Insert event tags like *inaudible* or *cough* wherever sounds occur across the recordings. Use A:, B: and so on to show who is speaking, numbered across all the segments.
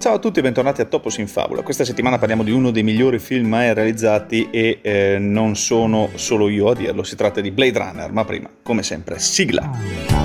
A: Ciao a tutti e bentornati a Topos in Fabula. Questa settimana parliamo di uno dei migliori film mai realizzati e eh, non sono solo io a dirlo, si tratta di Blade Runner, ma prima, come sempre, sigla.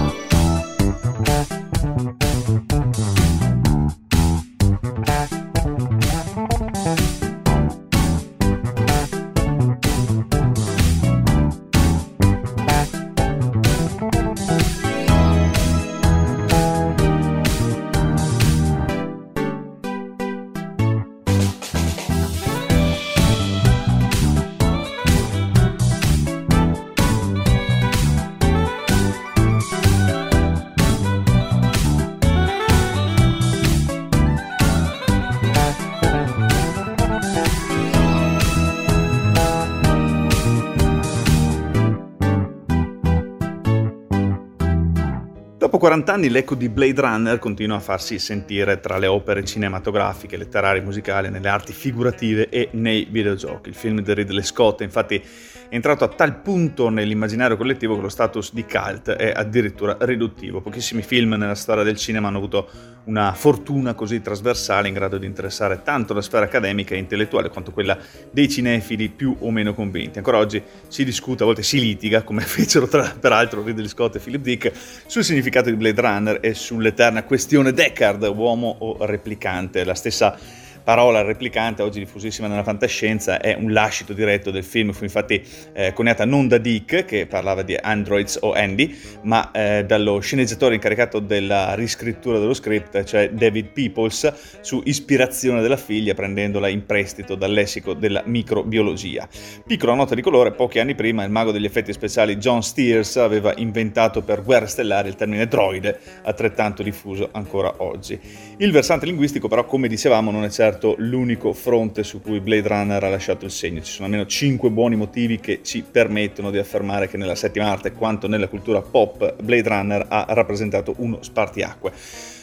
A: Dopo 40 anni l'eco di Blade Runner continua a farsi sentire tra le opere cinematografiche, letterarie, musicali, nelle arti figurative e nei videogiochi. Il film di Ridley Scott infatti è entrato a tal punto nell'immaginario collettivo che lo status di cult è addirittura riduttivo. Pochissimi film nella storia del cinema hanno avuto una fortuna così trasversale in grado di interessare tanto la sfera accademica e intellettuale quanto quella dei cinefili più o meno convinti. Ancora oggi si discute, a volte si litiga, come *laughs* fecero tra, peraltro Ridley Scott e Philip Dick, sul significato di Blade Runner e sull'eterna questione Deckard, uomo o replicante. La stessa parola replicante, oggi diffusissima nella fantascienza, è un lascito diretto del film, fu infatti eh, coniata non da Dick, che parlava di androids o Andy, ma eh, dallo sceneggiatore incaricato della riscrittura dello script, cioè David Peoples, su ispirazione della figlia, prendendola in prestito dal lessico della microbiologia. Piccola nota di colore, pochi anni prima il mago degli effetti speciali John Steers aveva inventato per Guerre Stellari il termine droide, altrettanto diffuso ancora oggi. Il versante linguistico però, come dicevamo, non è certo certo l'unico fronte su cui Blade Runner ha lasciato il segno. Ci sono almeno 5 buoni motivi che ci permettono di affermare che nella settima arte, quanto nella cultura pop, Blade Runner ha rappresentato uno spartiacque.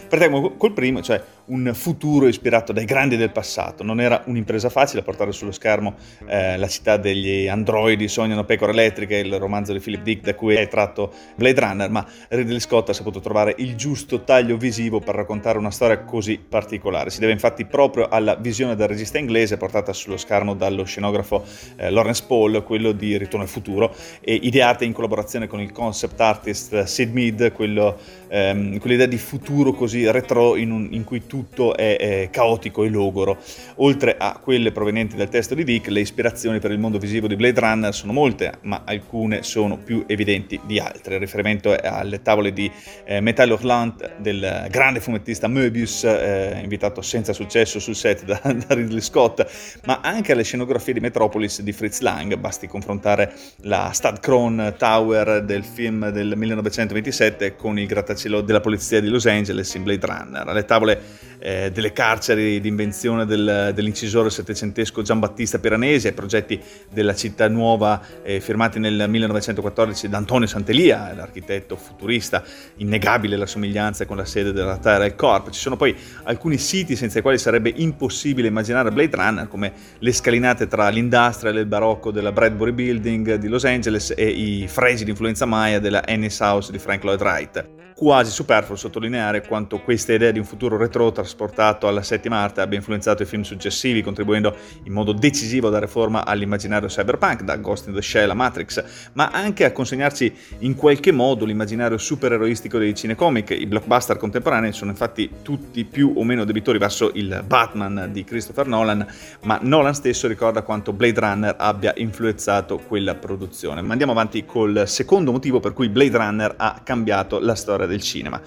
A: Partiamo col primo, cioè un futuro ispirato dai grandi del passato. Non era un'impresa facile portare sullo schermo eh, la città degli androidi sognano pecore elettriche, il romanzo di Philip Dick da cui è tratto Blade Runner, ma Ridley Scott ha saputo trovare il giusto taglio visivo per raccontare una storia così particolare. Si deve infatti proprio alla visione del regista inglese portata sullo schermo dallo scenografo eh, Lawrence Paul, quello di Ritorno al futuro, e ideata in collaborazione con il concept artist Sid Mead, quello, ehm, quell'idea di futuro così retro in, un, in cui tutto è, è, caotico e logoro. Oltre a quelle provenienti dal testo di Dick, le ispirazioni per il mondo visivo di Blade Runner sono molte, ma alcune sono più evidenti di altre. Il riferimento è alle tavole di eh, Metal Hurlant del grande fumettista Möbius, eh, invitato senza successo sul set da, da, Ridley Scott, ma anche alle scenografie di Metropolis di Fritz Lang. Basti confrontare la Stadkron Tower del film del 1927 con il grattacielo della polizia di Los Angeles in Blade Runner, alle tavole eh, delle carceri di invenzione del, dell'incisore settecentesco Giambattista Piranesi, ai progetti della città nuova eh, firmati nel 1914 da Antonio Santelia, l'architetto futurista, innegabile la somiglianza con la sede della Tyrell Corp. Ci sono poi alcuni siti senza i quali sarebbe impossibile immaginare Blade Runner, come le scalinate tra l'industrial e il barocco della Bradbury Building di Los Angeles e i fregi di influenza maya della Ennis House di Frank Lloyd Wright quasi superfluo sottolineare quanto questa idea di un futuro retro trasportato alla settima arte abbia influenzato i film successivi, contribuendo in modo decisivo a dare forma all'immaginario cyberpunk, da Ghost in the Shell a Matrix, ma anche a consegnarci in qualche modo l'immaginario supereroistico dei cinecomic. I blockbuster contemporanei sono infatti tutti più o meno debitori verso il Batman di Christopher Nolan, ma Nolan stesso ricorda quanto Blade Runner abbia influenzato quella produzione. Ma andiamo avanti col secondo motivo per cui Blade Runner ha cambiato la storia del cinema.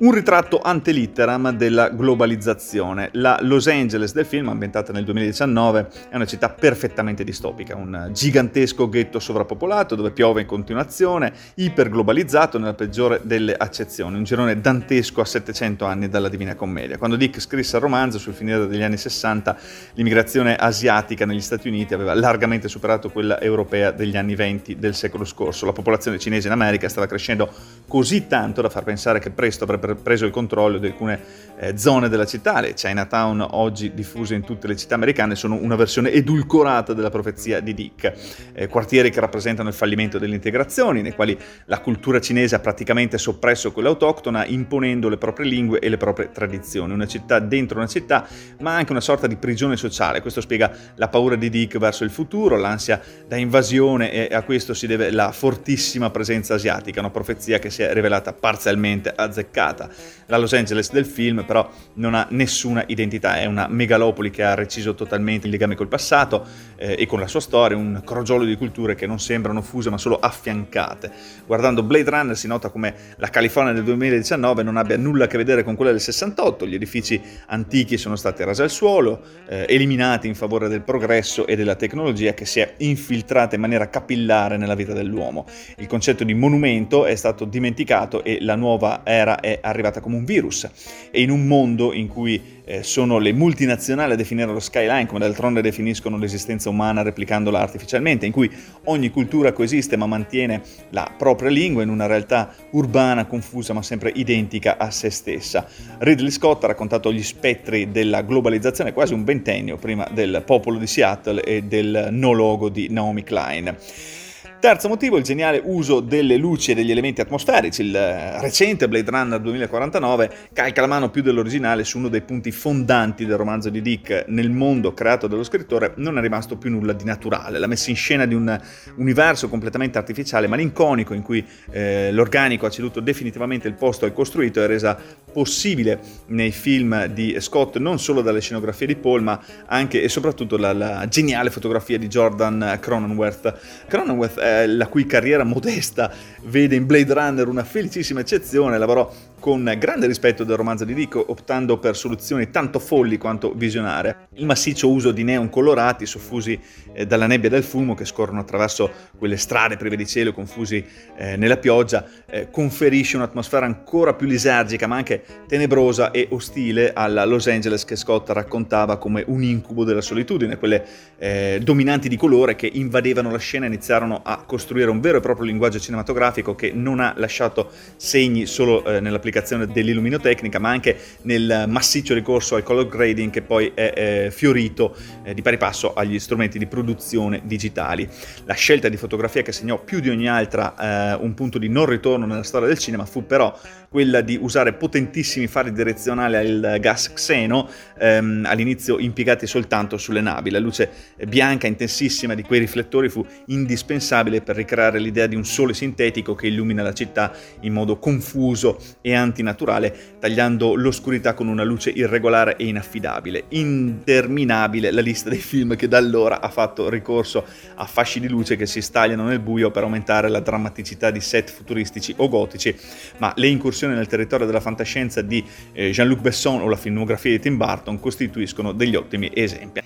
A: Un ritratto ante litteram della globalizzazione. La Los Angeles del film, ambientata nel 2019, è una città perfettamente distopica, un gigantesco ghetto sovrappopolato dove piove in continuazione, iperglobalizzato nella peggiore delle accezioni, un girone dantesco a 700 anni dalla Divina Commedia. Quando Dick scrisse il romanzo sul finire degli anni 60, l'immigrazione asiatica negli Stati Uniti aveva largamente superato quella europea degli anni 20 del secolo scorso. La popolazione cinese in America stava crescendo così tanto da far pensare che presto avrebbe preso il controllo di alcune eh, zone della città. Le Chinatown, oggi diffuse in tutte le città americane, sono una versione edulcorata della profezia di Dick. Eh, quartieri che rappresentano il fallimento delle integrazioni, nei quali la cultura cinese ha praticamente soppresso quella autoctona, imponendo le proprie lingue e le proprie tradizioni. Una città dentro una città, ma anche una sorta di prigione sociale. Questo spiega la paura di Dick verso il futuro, l'ansia da invasione e a questo si deve la fortissima presenza asiatica, una profezia che si è rivelata parzialmente azzeccata. La Los Angeles del film però non ha nessuna identità, è una megalopoli che ha reciso totalmente il legame col passato eh, e con la sua storia, un crogiolo di culture che non sembrano fuse ma solo affiancate. Guardando Blade Runner si nota come la California del 2019 non abbia nulla a che vedere con quella del 68, gli edifici antichi sono stati rasi al suolo, eh, eliminati in favore del progresso e della tecnologia che si è infiltrata in maniera capillare nella vita dell'uomo. Il concetto di monumento è stato dimenticato e la nuova era è arrivata come un virus. E in un mondo in cui eh, sono le multinazionali a definire lo skyline, come d'altronde definiscono l'esistenza umana replicandola artificialmente, in cui ogni cultura coesiste ma mantiene la propria lingua in una realtà urbana, confusa ma sempre identica a se stessa. Ridley Scott ha raccontato gli spettri della globalizzazione quasi un ventennio prima del popolo di Seattle e del no logo di Naomi Klein. Terzo motivo, il geniale uso delle luci e degli elementi atmosferici. Il eh, recente Blade Runner 2049 calca la mano più dell'originale su uno dei punti fondanti del romanzo di Dick. Nel mondo creato dallo scrittore non è rimasto più nulla di naturale. La messa in scena di un universo completamente artificiale, malinconico, in cui eh, l'organico ha ceduto definitivamente il posto al costruito, è resa possibile nei film di Scott non solo dalle scenografie di Paul, ma anche e soprattutto dalla geniale fotografia di Jordan Cronenworth. Cronenworth è eh, la cui carriera modesta vede in Blade Runner una felicissima eccezione, lavorò con grande rispetto del romanzo di Dick, optando per soluzioni tanto folli quanto visionarie. Il massiccio uso di neon colorati soffusi eh, dalla nebbia del fumo che scorrono attraverso quelle strade prive di cielo confusi eh, nella pioggia eh, conferisce un'atmosfera ancora più lisergica ma anche tenebrosa e ostile alla Los Angeles che Scott raccontava come un incubo della solitudine, quelle dominanti di colore che invadevano la scena e iniziarono a costruire un vero e proprio linguaggio cinematografico che non ha lasciato segni solo nell'applicazione nell'applicazione dell'illuminotecnica, ma anche nel massiccio ricorso al color grading che poi è eh, fiorito eh, di pari passo agli strumenti di produzione digitali. La scelta di fotografia che segnò più di ogni altra eh, un punto di non ritorno nella storia del cinema fu però quella di usare potentissimi fari direzionali al gas xeno, ehm, all'inizio impiegati soltanto sulle navi. La luce bianca intensissima di quei riflettori fu indispensabile per ricreare l'idea di un sole sintetico che illumina la città in modo confuso e antinaturale, tagliando l'oscurità con una luce irregolare e inaffidabile. Interminabile la lista dei film che da allora ha fatto ricorso a fasci di luce che si stagliano nel buio per aumentare la drammaticità di set futuristici o gotici, ma le incursioni nel territorio della fantascienza di eh, Jean-Luc Besson o la filmografia di Tim Burton costituiscono degli ottimi esempi.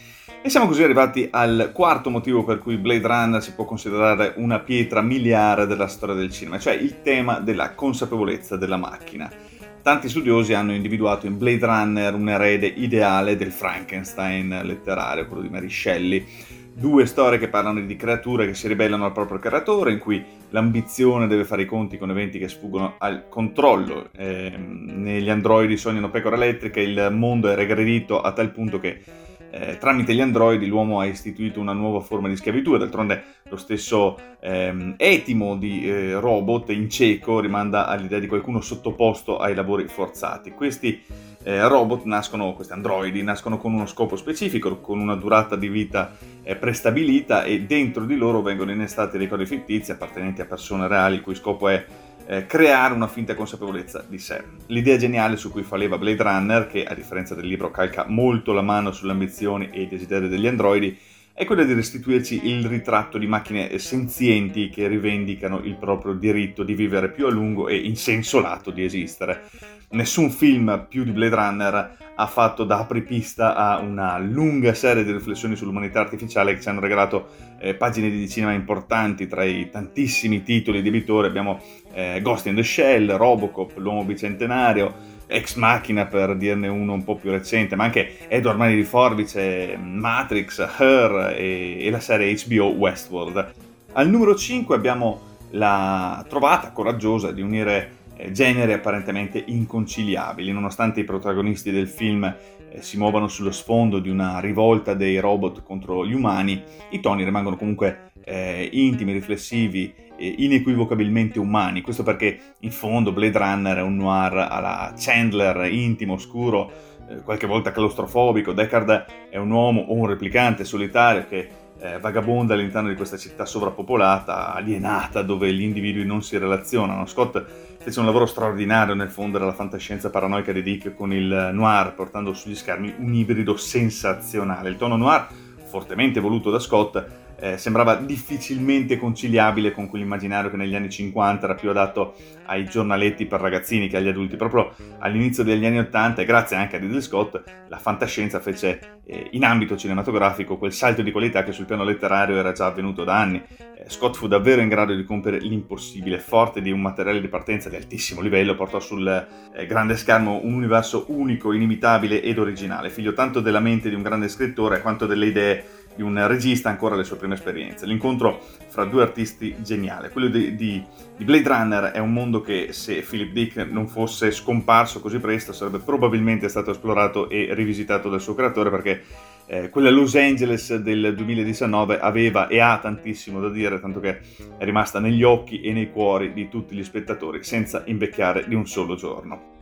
A: E siamo così arrivati al quarto motivo per cui Blade Runner si può considerare una pietra miliare della storia del cinema, cioè il tema della consapevolezza della macchina. Tanti studiosi hanno individuato in Blade Runner un erede ideale del Frankenstein letterario, quello di Mary Shelley. Due storie che parlano di creature che si ribellano al proprio creatore, in cui l'ambizione deve fare i conti con eventi che sfuggono al controllo. Eh, negli androidi sognano pecore elettriche, il mondo è regredito a tal punto che eh, tramite gli androidi l'uomo ha istituito una nuova forma di schiavitù e d'altronde lo stesso ehm, etimo di eh, robot in cieco rimanda all'idea di qualcuno sottoposto ai lavori forzati. Questi eh, robot nascono, questi androidi nascono con uno scopo specifico, con una durata di vita eh, prestabilita e dentro di loro vengono innestati ricordi fittizi appartenenti a persone reali il cui scopo è eh, creare una finta consapevolezza di sé. L'idea geniale su cui faleva Blade Runner, che a differenza del libro calca molto la mano sulle ambizioni e i desideri degli androidi, è quella di restituirci il ritratto di macchine senzienti che rivendicano il proprio diritto di vivere più a lungo e in senso lato di esistere. Nessun film più di Blade Runner ha fatto da apripista a una lunga serie di riflessioni sull'umanità artificiale che ci hanno regalato eh, pagine di cinema importanti tra i tantissimi titoli di editore. Abbiamo eh, Ghost in the Shell, Robocop, L'uomo bicentenario, Ex Machina per dirne uno un po' più recente, ma anche Edward Mani di Forbice, Matrix, Her e, e la serie HBO Westworld. Al numero 5 abbiamo la trovata coraggiosa di unire generi apparentemente inconciliabili, nonostante i protagonisti del film eh, si muovano sullo sfondo di una rivolta dei robot contro gli umani, i toni rimangono comunque eh, intimi, riflessivi e inequivocabilmente umani. Questo perché in fondo Blade Runner è un noir alla Chandler, intimo, oscuro, eh, qualche volta claustrofobico. Deckard è un uomo o un replicante solitario che eh, vagabonda all'interno di questa città sovrappopolata, alienata, dove gli individui non si relazionano. Scott fece un lavoro straordinario nel fondere la fantascienza paranoica di Dick con il noir, portando sugli schermi un ibrido sensazionale. Il tono noir, fortemente voluto da Scott, eh, sembrava difficilmente conciliabile con quell'immaginario che negli anni 50 era più adatto ai giornaletti per ragazzini che agli adulti. Proprio all'inizio degli anni 80, e grazie anche a Ridley Scott, la fantascienza fece eh, in ambito cinematografico quel salto di qualità che sul piano letterario era già avvenuto da anni. Eh, Scott fu davvero in grado di compiere l'impossibile, forte di un materiale di partenza di altissimo livello, portò sul eh, grande schermo un universo unico, inimitabile ed originale, figlio tanto della mente di un grande scrittore quanto delle idee di un regista ancora alle sue prime esperienze. L'incontro fra due artisti geniale. Quello di, di, di, Blade Runner è un mondo che se Philip Dick non fosse scomparso così presto sarebbe probabilmente stato esplorato e rivisitato dal suo creatore perché eh, quella Los Angeles del 2019 aveva e ha tantissimo da dire, tanto che è rimasta negli occhi e nei cuori di tutti gli spettatori senza invecchiare di un solo giorno.